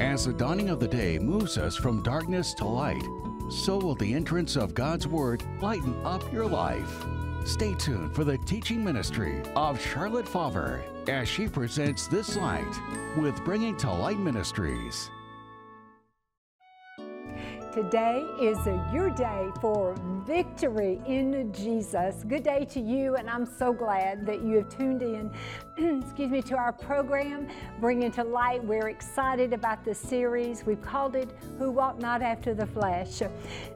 As the dawning of the day moves us from darkness to light, so will the entrance of God's Word lighten up your life. Stay tuned for the teaching ministry of Charlotte Faver as she presents this light with Bringing to Light Ministries. Today is your day for victory in Jesus. Good day to you, and I'm so glad that you have tuned in. excuse me, to our program, Bringing to Light. We're excited about this series. We've called it "Who Walk Not After the Flesh."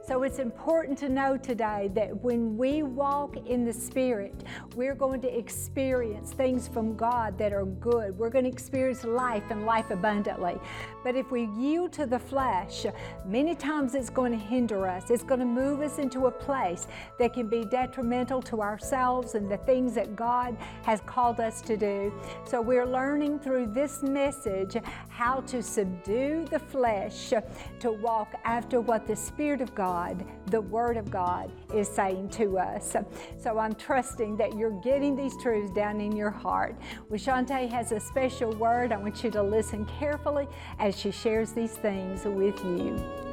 So it's important to know today that when we walk in the Spirit, we're going to experience things from God that are good. We're going to experience life and life abundantly. But if we yield to the flesh, many times it's going to hinder us. It's going to move us into a place that can be detrimental to ourselves and the things that God has called us to do. So we're learning through this message how to subdue the flesh to walk after what the Spirit of God, the Word of God, is saying to us. So I'm trusting that you're getting these truths down in your heart. Washante has a special word. I want you to listen carefully as she shares these things with you.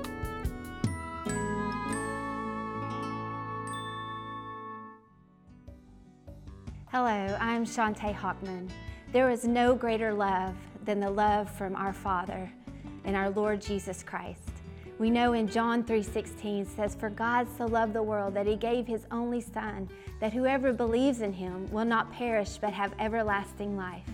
Hello, I'm Shantae Hockman. There is no greater love than the love from our Father and our Lord Jesus Christ. We know in John 3:16 says for God so loved the world that he gave his only son that whoever believes in him will not perish but have everlasting life.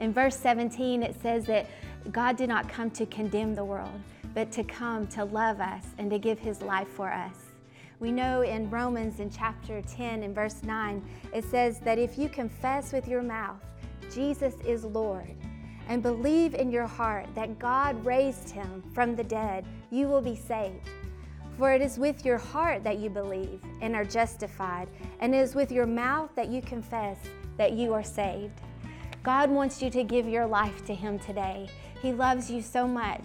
In verse 17 it says that God did not come to condemn the world but to come to love us and to give his life for us. We know in Romans in chapter 10 and verse 9, it says that if you confess with your mouth Jesus is Lord and believe in your heart that God raised him from the dead, you will be saved. For it is with your heart that you believe and are justified, and it is with your mouth that you confess that you are saved. God wants you to give your life to Him today. He loves you so much.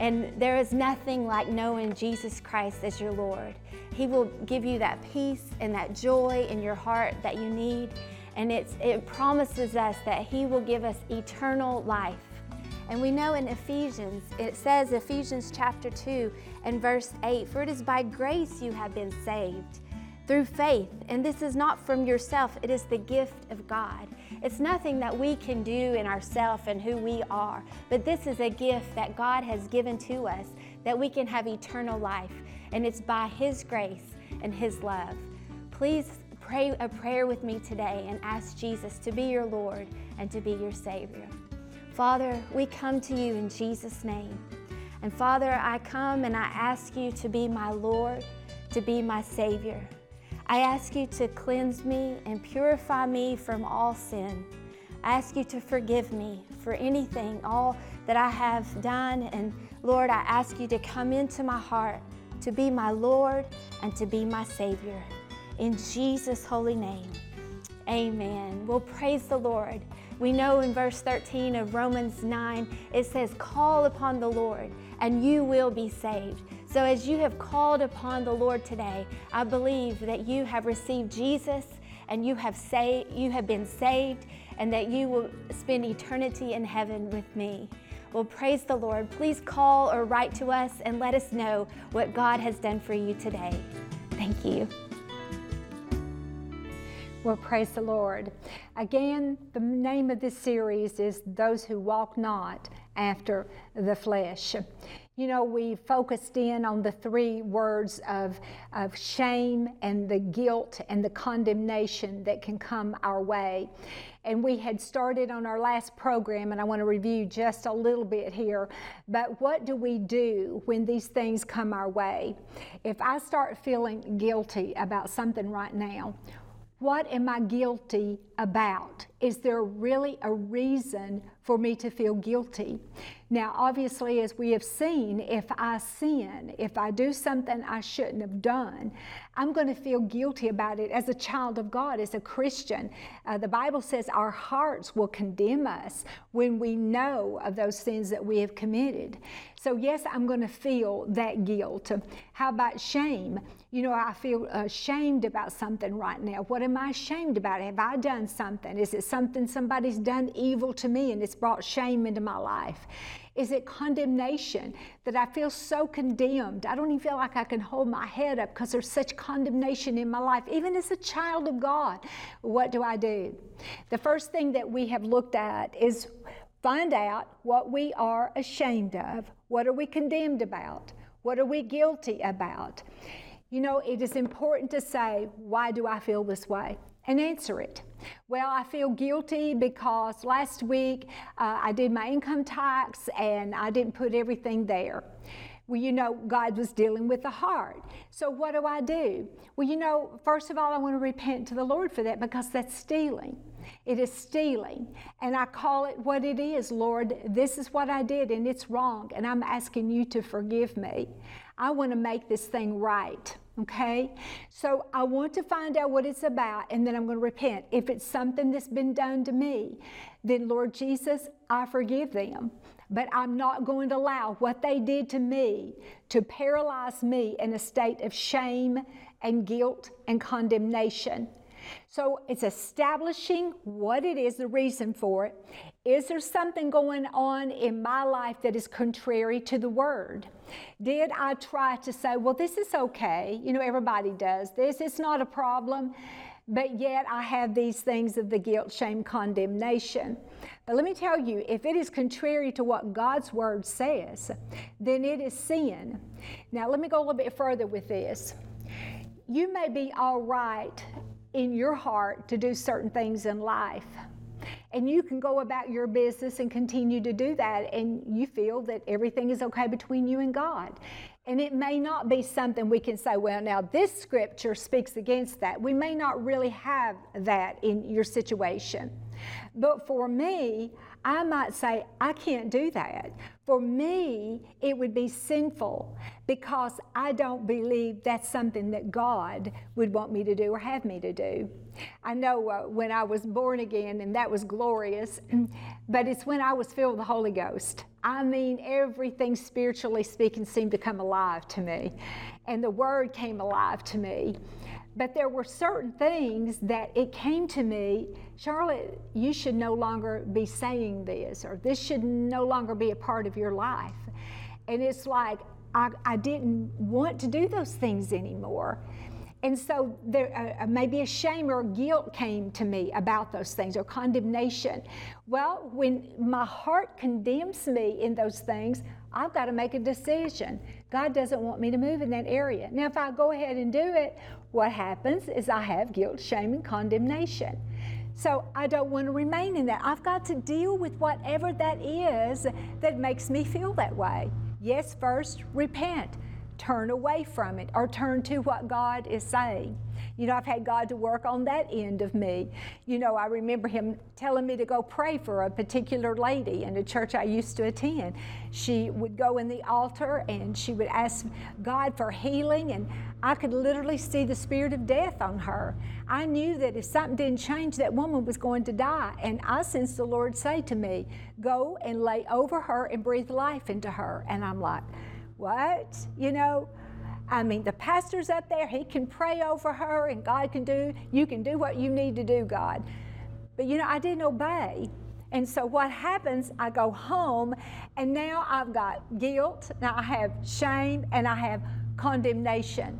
And there is nothing like knowing Jesus Christ as your Lord. He will give you that peace and that joy in your heart that you need. And it promises us that He will give us eternal life. And we know in Ephesians, it says, Ephesians chapter 2 and verse 8, For it is by grace you have been saved through faith. And this is not from yourself, it is the gift of God. It's nothing that we can do in ourselves and who we are, but this is a gift that God has given to us that we can have eternal life. And it's by His grace and His love. Please pray a prayer with me today and ask Jesus to be your Lord and to be your Savior. Father, we come to you in Jesus' name. And Father, I come and I ask you to be my Lord, to be my Savior. I ask you to cleanse me and purify me from all sin. I ask you to forgive me for anything, all that I have done. And Lord, I ask you to come into my heart, to be my Lord and to be my Savior. In Jesus' holy name, amen. Well, praise the Lord. We know in verse 13 of Romans 9, it says, Call upon the Lord and you will be saved. So, as you have called upon the Lord today, I believe that you have received Jesus and you have, say, you have been saved and that you will spend eternity in heaven with me. Well, praise the Lord. Please call or write to us and let us know what God has done for you today. Thank you. Well, praise the Lord. Again, the name of this series is Those Who Walk Not After the Flesh. You know, we focused in on the three words of, of shame and the guilt and the condemnation that can come our way. And we had started on our last program, and I want to review just a little bit here. But what do we do when these things come our way? If I start feeling guilty about something right now, what am I guilty about? Is there really a reason for me to feel guilty? Now, obviously, as we have seen, if I sin, if I do something I shouldn't have done, I'm going to feel guilty about it as a child of God, as a Christian. Uh, the Bible says our hearts will condemn us when we know of those sins that we have committed. So, yes, I'm going to feel that guilt. How about shame? You know, I feel ashamed about something right now. What am I ashamed about? Have I done something? Is it something somebody's done evil to me and it's brought shame into my life? Is it condemnation that I feel so condemned? I don't even feel like I can hold my head up because there's such condemnation in my life. Even as a child of God, what do I do? The first thing that we have looked at is find out what we are ashamed of. What are we condemned about? What are we guilty about? You know, it is important to say, why do I feel this way? And answer it. Well, I feel guilty because last week uh, I did my income tax and I didn't put everything there. Well, you know, God was dealing with the heart. So, what do I do? Well, you know, first of all, I want to repent to the Lord for that because that's stealing. It is stealing. And I call it what it is, Lord. This is what I did and it's wrong. And I'm asking you to forgive me. I want to make this thing right. Okay? So I want to find out what it's about and then I'm going to repent. If it's something that's been done to me, then Lord Jesus, I forgive them. But I'm not going to allow what they did to me to paralyze me in a state of shame and guilt and condemnation. So it's establishing what it is, the reason for it. Is there something going on in my life that is contrary to the word? Did I try to say, well, this is okay? You know, everybody does this, it's not a problem. But yet I have these things of the guilt, shame, condemnation. But let me tell you, if it is contrary to what God's word says, then it is sin. Now, let me go a little bit further with this. You may be all right in your heart to do certain things in life. And you can go about your business and continue to do that, and you feel that everything is okay between you and God. And it may not be something we can say, well, now this scripture speaks against that. We may not really have that in your situation. But for me, I might say, I can't do that. For me, it would be sinful because I don't believe that's something that God would want me to do or have me to do. I know uh, when I was born again, and that was glorious, but it's when I was filled with the Holy Ghost. I mean, everything spiritually speaking seemed to come alive to me, and the Word came alive to me. But there were certain things that it came to me, Charlotte, you should no longer be saying this, or this should no longer be a part of your life. And it's like, I, I didn't want to do those things anymore. And so there uh, uh maybe a shame or guilt came to me about those things or condemnation. Well, when my heart condemns me in those things, I've got to make a decision. God doesn't want me to move in that area. Now, if I go ahead and do it, what happens is I have guilt, shame, and condemnation. So I don't want to remain in that. I've got to deal with whatever that is that makes me feel that way. Yes, first, repent turn away from it or turn to what God is saying. You know, I've had God to work on that end of me. You know, I remember Him telling me to go pray for a particular lady in a church I used to attend. She would go in the altar and she would ask God for healing, and I could literally see the spirit of death on her. I knew that if something didn't change, that woman was going to die. And I sensed the Lord say to me, Go and lay over her and breathe life into her. And I'm like, what? You know, I mean, the pastor's up there, he can pray over her, and God can do, you can do what you need to do, God. But you know, I didn't obey. And so what happens, I go home, and now I've got guilt, now I have shame, and I have condemnation.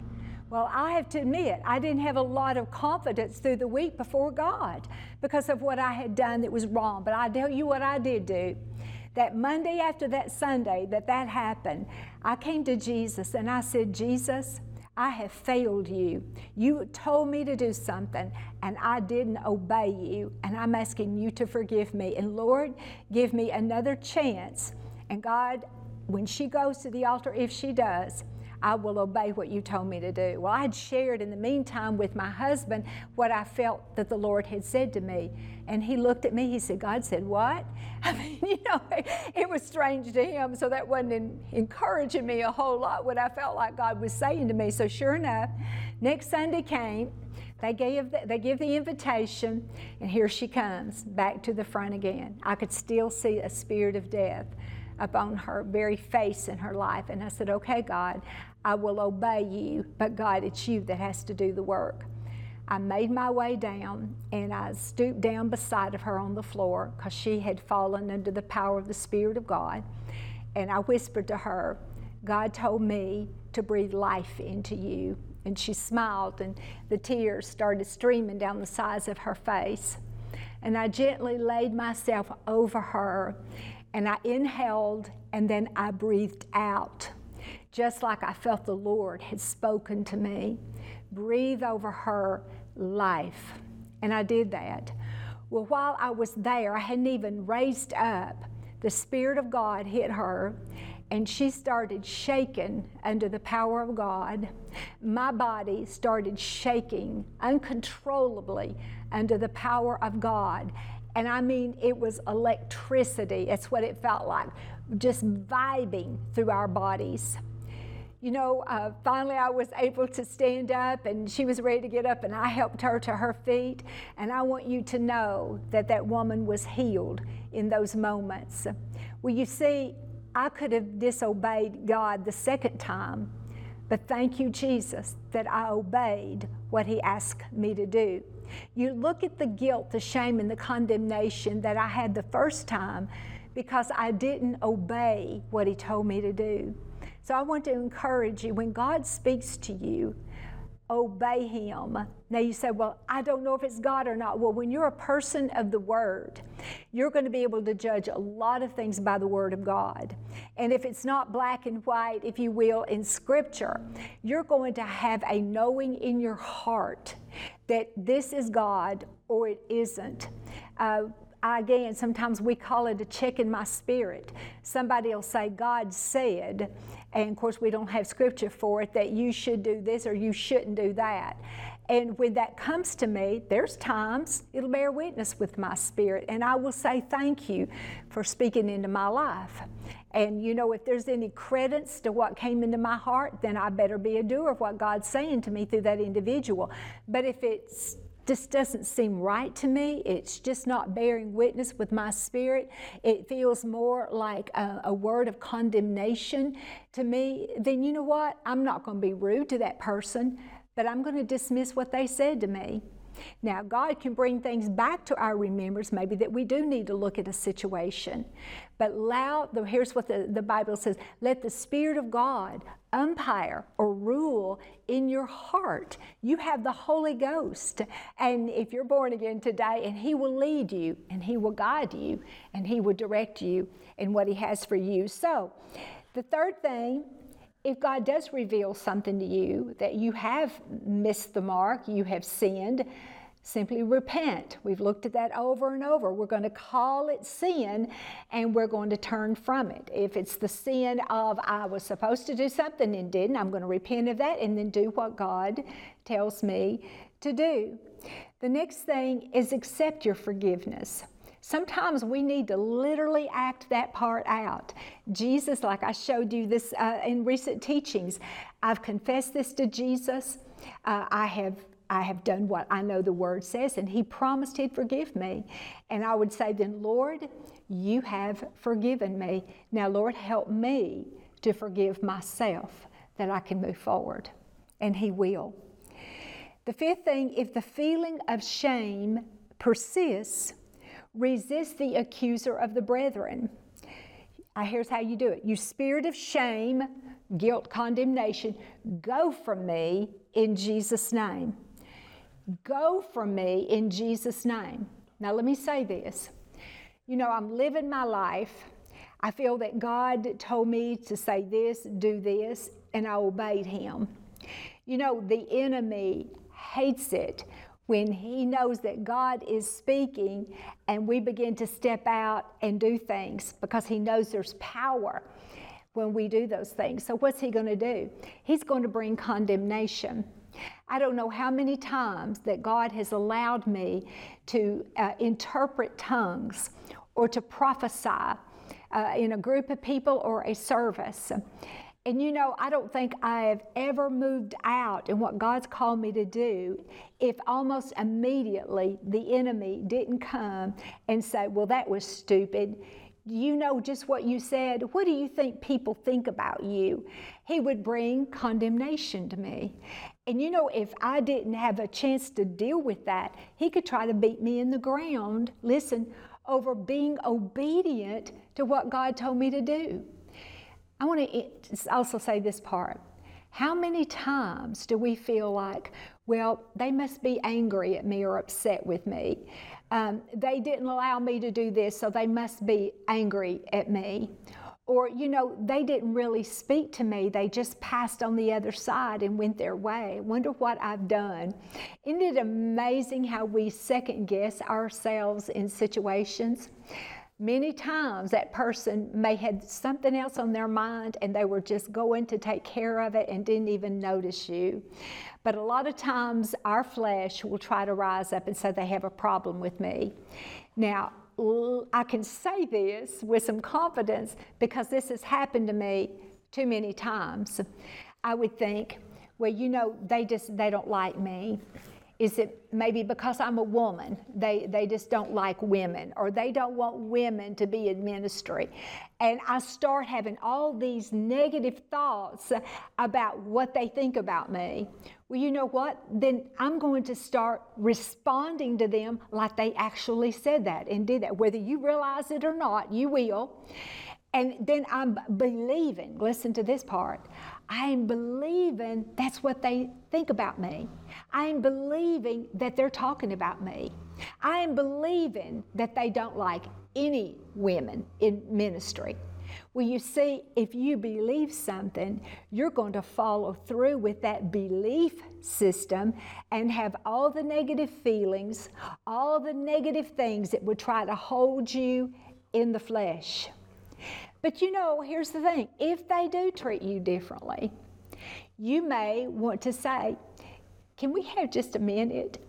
Well, I have to admit, I didn't have a lot of confidence through the week before God because of what I had done that was wrong. But I tell you what I did do that Monday after that Sunday that that happened, I came to Jesus and I said, Jesus, I have failed you. You told me to do something and I didn't obey you, and I'm asking you to forgive me. And Lord, give me another chance. And God, when she goes to the altar, if she does, I will obey what you told me to do. Well, I had shared in the meantime with my husband what I felt that the Lord had said to me. And he looked at me, he said, God said, What? I mean, you know, it was strange to him, so that wasn't in, encouraging me a whole lot what I felt like God was saying to me. So, sure enough, next Sunday came, they gave the, they give the invitation, and here she comes back to the front again. I could still see a spirit of death upon her very face in her life. And I said, Okay, God, I will obey you, but God, it's you that has to do the work. I made my way down and I stooped down beside of her on the floor because she had fallen under the power of the Spirit of God. And I whispered to her, God told me to breathe life into you. And she smiled, and the tears started streaming down the sides of her face. And I gently laid myself over her, and I inhaled, and then I breathed out, just like I felt the Lord had spoken to me. Breathe over her life. And I did that. Well, while I was there, I hadn't even raised up. The Spirit of God hit her, and she started shaking under the power of God. My body started shaking uncontrollably under the power of God. And I mean, it was electricity. That's what it felt like, just vibing through our bodies. You know, uh, finally I was able to stand up and she was ready to get up, and I helped her to her feet. And I want you to know that that woman was healed in those moments. Well, you see, I could have disobeyed God the second time, but thank you, Jesus, that I obeyed what He asked me to do. You look at the guilt, the shame, and the condemnation that I had the first time because I didn't obey what He told me to do. So I want to encourage you when God speaks to you, obey Him. Now you say, Well, I don't know if it's God or not. Well, when you're a person of the Word, you're going to be able to judge a lot of things by the Word of God. And if it's not black and white, if you will, in Scripture, you're going to have a knowing in your heart that this is God or it isn't. Uh, again, sometimes we call it a check in my spirit. Somebody will say, God said, and of course, we don't have scripture for it that you should do this or you shouldn't do that. And when that comes to me, there's times it'll bear witness with my spirit, and I will say thank you for speaking into my life. And you know, if there's any credence to what came into my heart, then I better be a doer of what God's saying to me through that individual. But if it's just doesn't seem right to me. It's just not bearing witness with my spirit. It feels more like a, a, word of condemnation to me. Then you know what? I'm not going to be rude to that person, but I'm going to dismiss what they said to me. Now, God can bring things back to our remembrance, maybe that we do need to look at a situation. But allow, the, here's what the, the Bible says let the Spirit of God umpire or rule in your heart. You have the Holy Ghost. And if you're born again today, and He will lead you, and He will guide you, and He will direct you in what He has for you. So, the third thing if God does reveal something to you that you have missed the mark, you have sinned, simply repent. We've looked at that over and over. We're going to call it sin and we're going to turn from it. If it's the sin of I was supposed to do something and didn't, I'm going to repent of that and then do what God tells me to do. The next thing is accept your forgiveness. Sometimes we need to literally act that part out. Jesus, like I showed you this uh, in recent teachings, I've confessed this to Jesus. Uh, I have I have done what I know the word says, and he promised he'd forgive me. And I would say, then, Lord, you have forgiven me. Now, Lord, help me to forgive myself that I can move forward. And he will. The fifth thing if the feeling of shame persists, Resist the accuser of the brethren. Uh, here's how you do it. You spirit of shame, guilt, condemnation, go from me in Jesus' name. Go from me in Jesus' name. Now, let me say this. You know, I'm living my life. I feel that God told me to say this, do this, and I obeyed Him. You know, the enemy hates it when he knows that God is speaking and we begin to step out and do things because he knows there's power when we do those things. So, what's he going to do? He's going to bring condemnation. I don't know how many times that God has allowed me to uh, interpret tongues or to prophesy uh, in a group of people or a service. And you know, I don't think I have ever moved out in what God's called me to do if almost immediately the enemy didn't come and say, Well, that was stupid. You know just what you said. What do you think people think about you? He would bring condemnation to me. And you know, if I didn't have a chance to deal with that, he could try to beat me in the ground, listen, over being obedient to what God told me to do. I want to also say this part. How many times do we feel like, well, they must be angry at me or upset with me? Um, they didn't allow me to do this, so they must be angry at me. Or, you know, they didn't really speak to me. They just passed on the other side and went their way. Wonder what I've done. Isn't it amazing how we second guess ourselves in situations? Many times that person may have something else on their mind and they were just going to take care of it and didn't even notice you. But a lot of times our flesh will try to rise up and say they have a problem with me. Now, I can say this with some confidence because this has happened to me too many times. I would think, well, you know, they just they don't like me. Is it maybe because I'm a woman? They, they just don't like women, or they don't want women to be in ministry. And I start having all these negative thoughts about what they think about me. Well, you know what? Then I'm going to start responding to them like they actually said that and did that. Whether you realize it or not, you will. And then I'm believing, listen to this part. I am believing that's what they think about me. I am believing that they're talking about me. I am believing that they don't like any women in ministry. Well, you see, if you believe something, you're going to follow through with that belief system and have all the negative feelings, all the negative things that would try to hold you in the flesh. But you know, here's the thing if they do treat you differently, you may want to say, Can we have just a minute?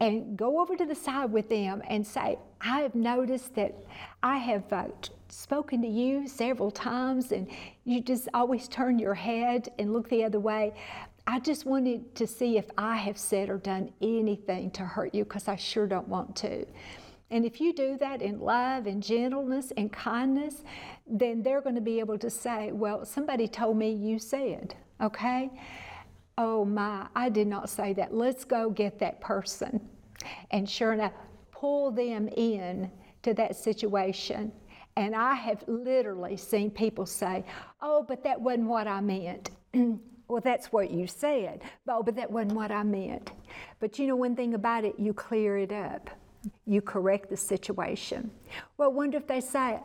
And go over to the side with them and say, I have noticed that I have uh, spoken to you several times and you just always turn your head and look the other way. I just wanted to see if I have said or done anything to hurt you because I sure don't want to. And if you do that in love and gentleness and kindness, then they're going to be able to say, Well, somebody told me you said, okay? Oh my, I did not say that. Let's go get that person. And sure enough, pull them in to that situation. And I have literally seen people say, Oh, but that wasn't what I meant. well, that's what you said. Oh, but that wasn't what I meant. But you know, one thing about it, you clear it up. You correct the situation. Well, wonder if they say,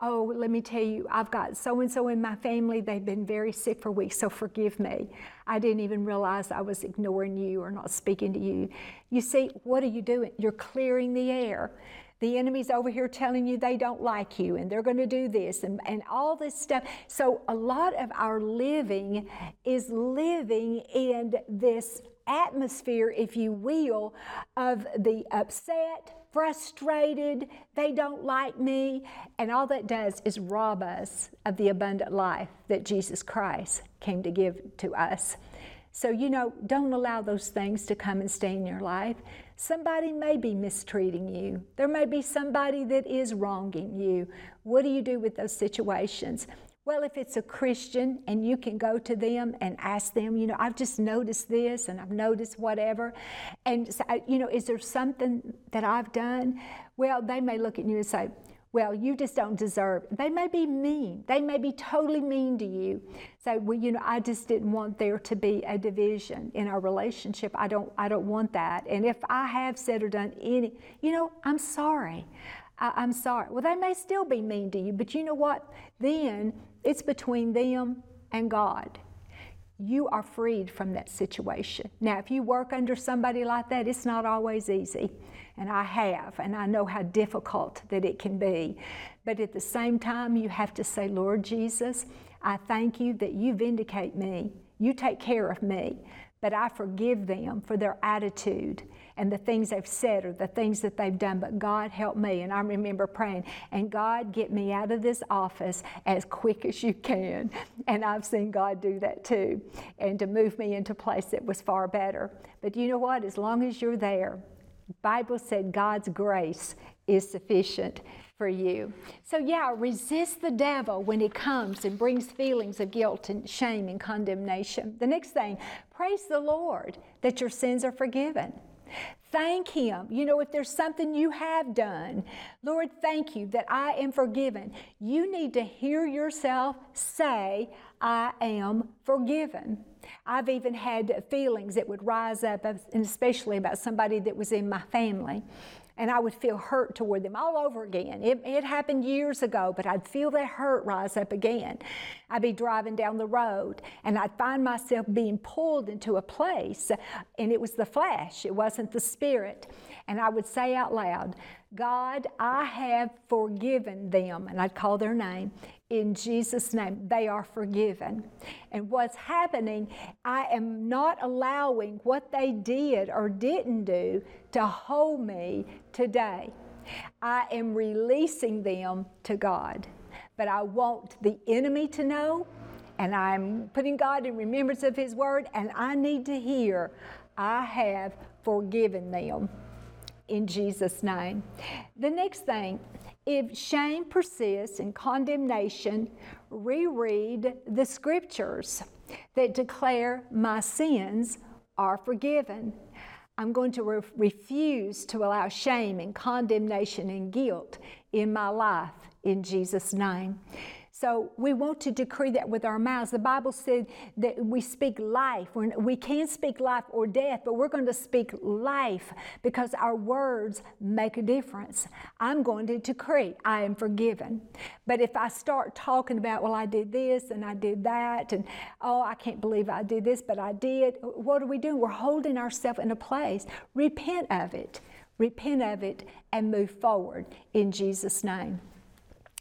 Oh, let me tell you, I've got so and so in my family. They've been very sick for weeks, so forgive me. I didn't even realize I was ignoring you or not speaking to you. You see, what are you doing? You're clearing the air. The enemy's over here telling you they don't like you and they're going to do this and, and all this stuff. So, a lot of our living is living in this atmosphere, if you will, of the upset, frustrated, they don't like me. And all that does is rob us of the abundant life that Jesus Christ came to give to us. So, you know, don't allow those things to come and stay in your life. Somebody may be mistreating you. There may be somebody that is wronging you. What do you do with those situations? Well, if it's a Christian and you can go to them and ask them, you know, I've just noticed this and I've noticed whatever. And, you know, is there something that I've done? Well, they may look at you and say, well, you just don't deserve. They may be mean. They may be totally mean to you. Say, well, you know, I just didn't want there to be a division in our relationship. I don't, I don't want that. And if I have said or done any, you know, I'm sorry. I, am sorry. Well, they may still be mean to you, but you know what? Then it's between them and God. You are freed from that situation. Now, if you work under somebody like that, it's not always easy. And I have, and I know how difficult that it can be. But at the same time, you have to say, Lord Jesus, I thank you that you vindicate me. You take care of me. But I forgive them for their attitude and the things they've said or the things that they've done, but God help me. And I remember praying, and God, get me out of this office as quick as you can. And I've seen God do that too, and to move me into a place that was far better. But you know what? As long as you're there, Bible said God's grace is sufficient for you. So, yeah, resist the devil when he comes and brings feelings of guilt and shame and condemnation. The next thing, praise the Lord that your sins are forgiven. Thank Him. You know, if there's something you have done, Lord, thank you that I am forgiven. You need to hear yourself say, I am forgiven. I've even had feelings that would rise up, and especially about somebody that was in my family and I would feel hurt toward them all over again. It, it, happened years ago, but I'd feel that hurt rise up again. I'd be driving down the road and I'd find myself being pulled into a place, and it was the flesh, it wasn't the spirit. And I would say out loud, God, I have forgiven them, and I'd call their name, in Jesus' name. They are forgiven. And what's happening, I am not allowing what they did or didn't do to hold me today. I am releasing them to God. But I want the enemy to know, and I'm putting God in remembrance of His word, and I need to hear, I have forgiven them in Jesus' name. The next thing, if shame persists and condemnation, reread the scriptures that declare my sins are forgiven. I'm going to re- refuse to allow shame and condemnation and guilt in my life in Jesus' name. So we want to decree that with our mouths. The Bible said that we speak life. We can't speak life or death, but we're going to speak life because our words make a difference. I'm going to decree I am forgiven. But if I start talking about, well, I did this and I did that, and oh, I can't believe I did this, but I did, what are we doing? We're holding ourselves in a place. Repent of it. Repent of it and move forward in Jesus' name.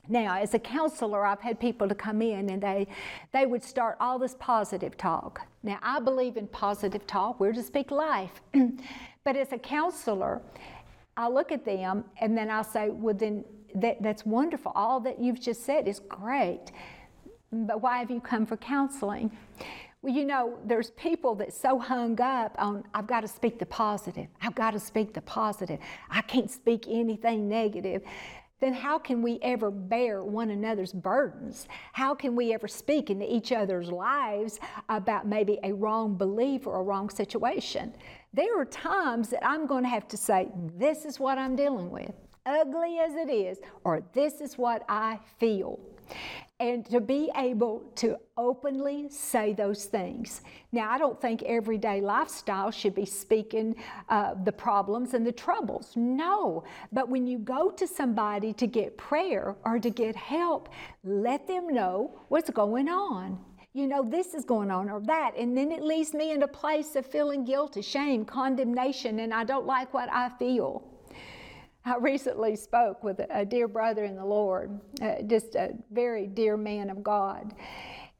Now, as a counselor, I've had people to come in and they, they would start all this positive talk. Now, I believe in positive talk. We're to speak life. but as a counselor, I look at them and then I'll say, well, then that, that's wonderful. All that you've just said is great. But why have you come for counseling? Well, you know, there's people that so hung up on, I've got to speak the positive. I've got to speak the positive. I can't speak anything negative then how can we ever bear one another's burdens? How can we ever speak into each other's lives about maybe a wrong belief or a wrong situation? There are times that I'm going to have to say, This is what I'm dealing with, ugly as it is, or this is what I feel and to be able to openly say those things. Now, I don't think everyday lifestyle should be speaking uh, the problems and the troubles. No, but when you go to somebody to get prayer or to get help, let them know what's going on. You know, this is going on or that. And then it leaves me in a place of feeling guilty, shame, condemnation, and I don't like what I feel. I recently spoke with a dear brother in the Lord, uh, just a very dear man of God.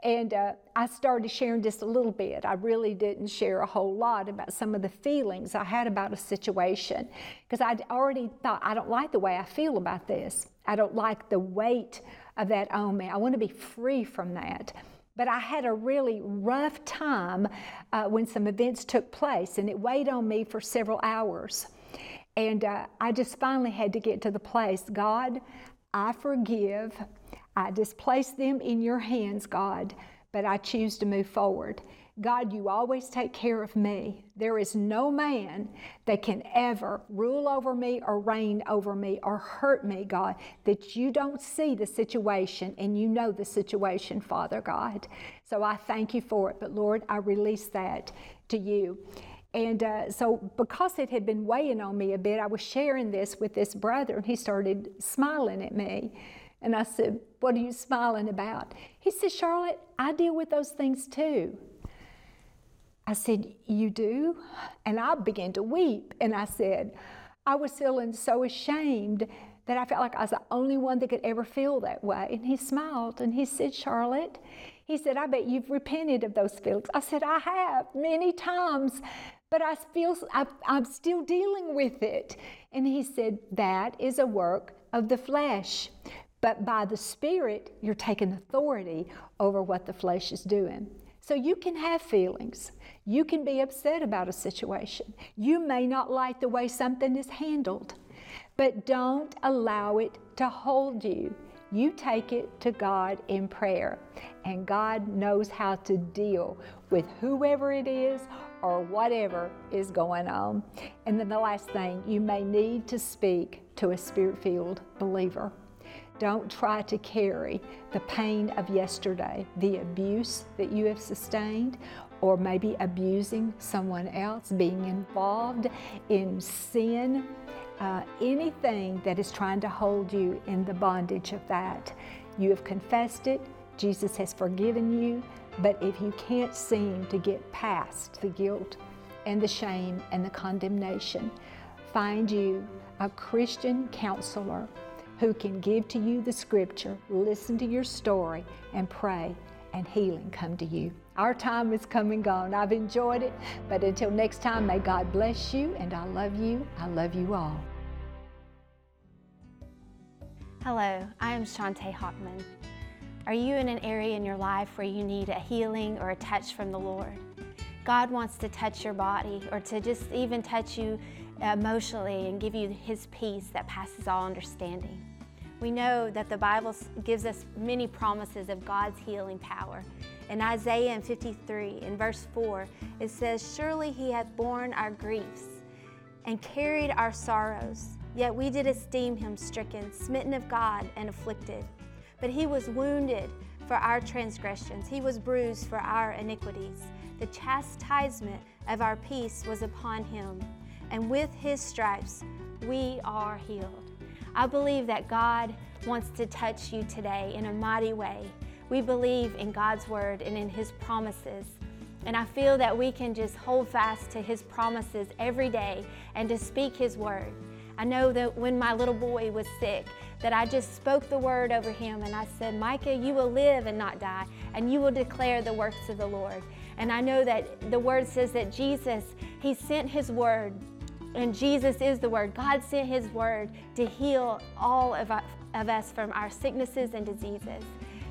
And uh, I started sharing just a little bit. I really didn't share a whole lot about some of the feelings I had about a situation because I'd already thought, I don't like the way I feel about this. I don't like the weight of that on me. I want to be free from that. But I had a really rough time uh, when some events took place, and it weighed on me for several hours. And uh, I just finally had to get to the place God, I forgive. I just place them in your hands, God, but I choose to move forward. God, you always take care of me. There is no man that can ever rule over me or reign over me or hurt me, God, that you don't see the situation and you know the situation, Father God. So I thank you for it. But Lord, I release that to you. And uh, so, because it had been weighing on me a bit, I was sharing this with this brother, and he started smiling at me. And I said, What are you smiling about? He said, Charlotte, I deal with those things too. I said, You do? And I began to weep. And I said, I was feeling so ashamed that I felt like I was the only one that could ever feel that way. And he smiled and he said, Charlotte, he said, I bet you've repented of those feelings. I said, I have many times but I feel I'm still dealing with it. And he said, That is a work of the flesh. But by the Spirit, you're taking authority over what the flesh is doing. So you can have feelings. You can be upset about a situation. You may not like the way something is handled. but don't allow it to hold you. You take it to God in prayer, and God knows how to deal with whoever it is or whatever is going on. And then the last thing, you may need to speak to a spirit filled believer. Don't try to carry the pain of yesterday, the abuse that you have sustained, or maybe abusing someone else, being involved in sin, uh, anything that is trying to hold you in the bondage of that. You have confessed it, Jesus has forgiven you, but if you can't seem to get past the guilt and the shame and the condemnation, find you a Christian counselor who can give to you the scripture, listen to your story, and pray, and healing come to you. Our time is come and gone. I've enjoyed it, but until next time, may God bless you, and I love you. I love you all. Hello, I am Shantae Hockman. Are you in an area in your life where you need a healing or a touch from the Lord? God wants to touch your body or to just even touch you emotionally and give you His peace that passes all understanding. We know that the Bible gives us many promises of God's healing power. In Isaiah 53, in verse 4, it says, Surely He hath borne our griefs and carried our sorrows. Yet we did esteem Him stricken, smitten of God, and afflicted. But he was wounded for our transgressions, he was bruised for our iniquities. The chastisement of our peace was upon him, and with his stripes we are healed. I believe that God wants to touch you today in a mighty way. We believe in God's word and in his promises. And I feel that we can just hold fast to his promises every day and to speak his word. I know that when my little boy was sick, that I just spoke the word over him and I said, Micah, you will live and not die, and you will declare the works of the Lord. And I know that the word says that Jesus, he sent his word, and Jesus is the word. God sent his word to heal all of, of us from our sicknesses and diseases.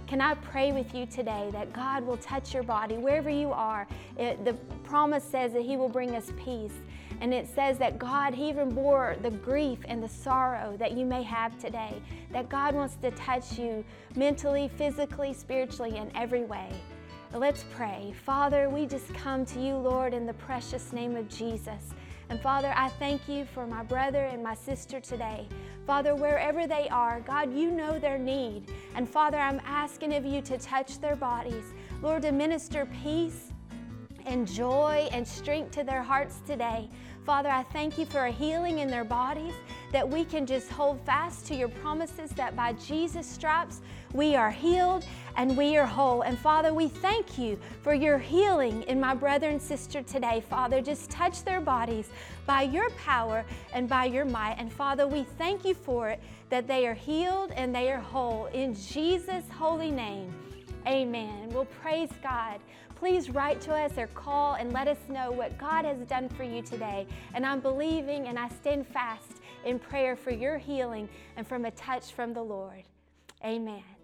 Can I pray with you today that God will touch your body wherever you are? It, the promise says that He will bring us peace. And it says that God, He even bore the grief and the sorrow that you may have today. That God wants to touch you mentally, physically, spiritually, in every way. Let's pray. Father, we just come to you, Lord, in the precious name of Jesus. And Father, I thank you for my brother and my sister today. Father, wherever they are, God, you know their need. And Father, I'm asking of you to touch their bodies. Lord, to minister peace and joy and strength to their hearts today. Father, I thank you for a healing in their bodies, that we can just hold fast to your promises that by Jesus' stripes we are healed and we are whole. And Father, we thank you for your healing in my brother and sister today. Father, just touch their bodies by your power and by your might. And Father, we thank you for it, that they are healed and they are whole. In Jesus' holy name, amen. Well, praise God please write to us or call and let us know what God has done for you today. And I'm believing and I stand fast in prayer for your healing and from a touch from the Lord. Amen.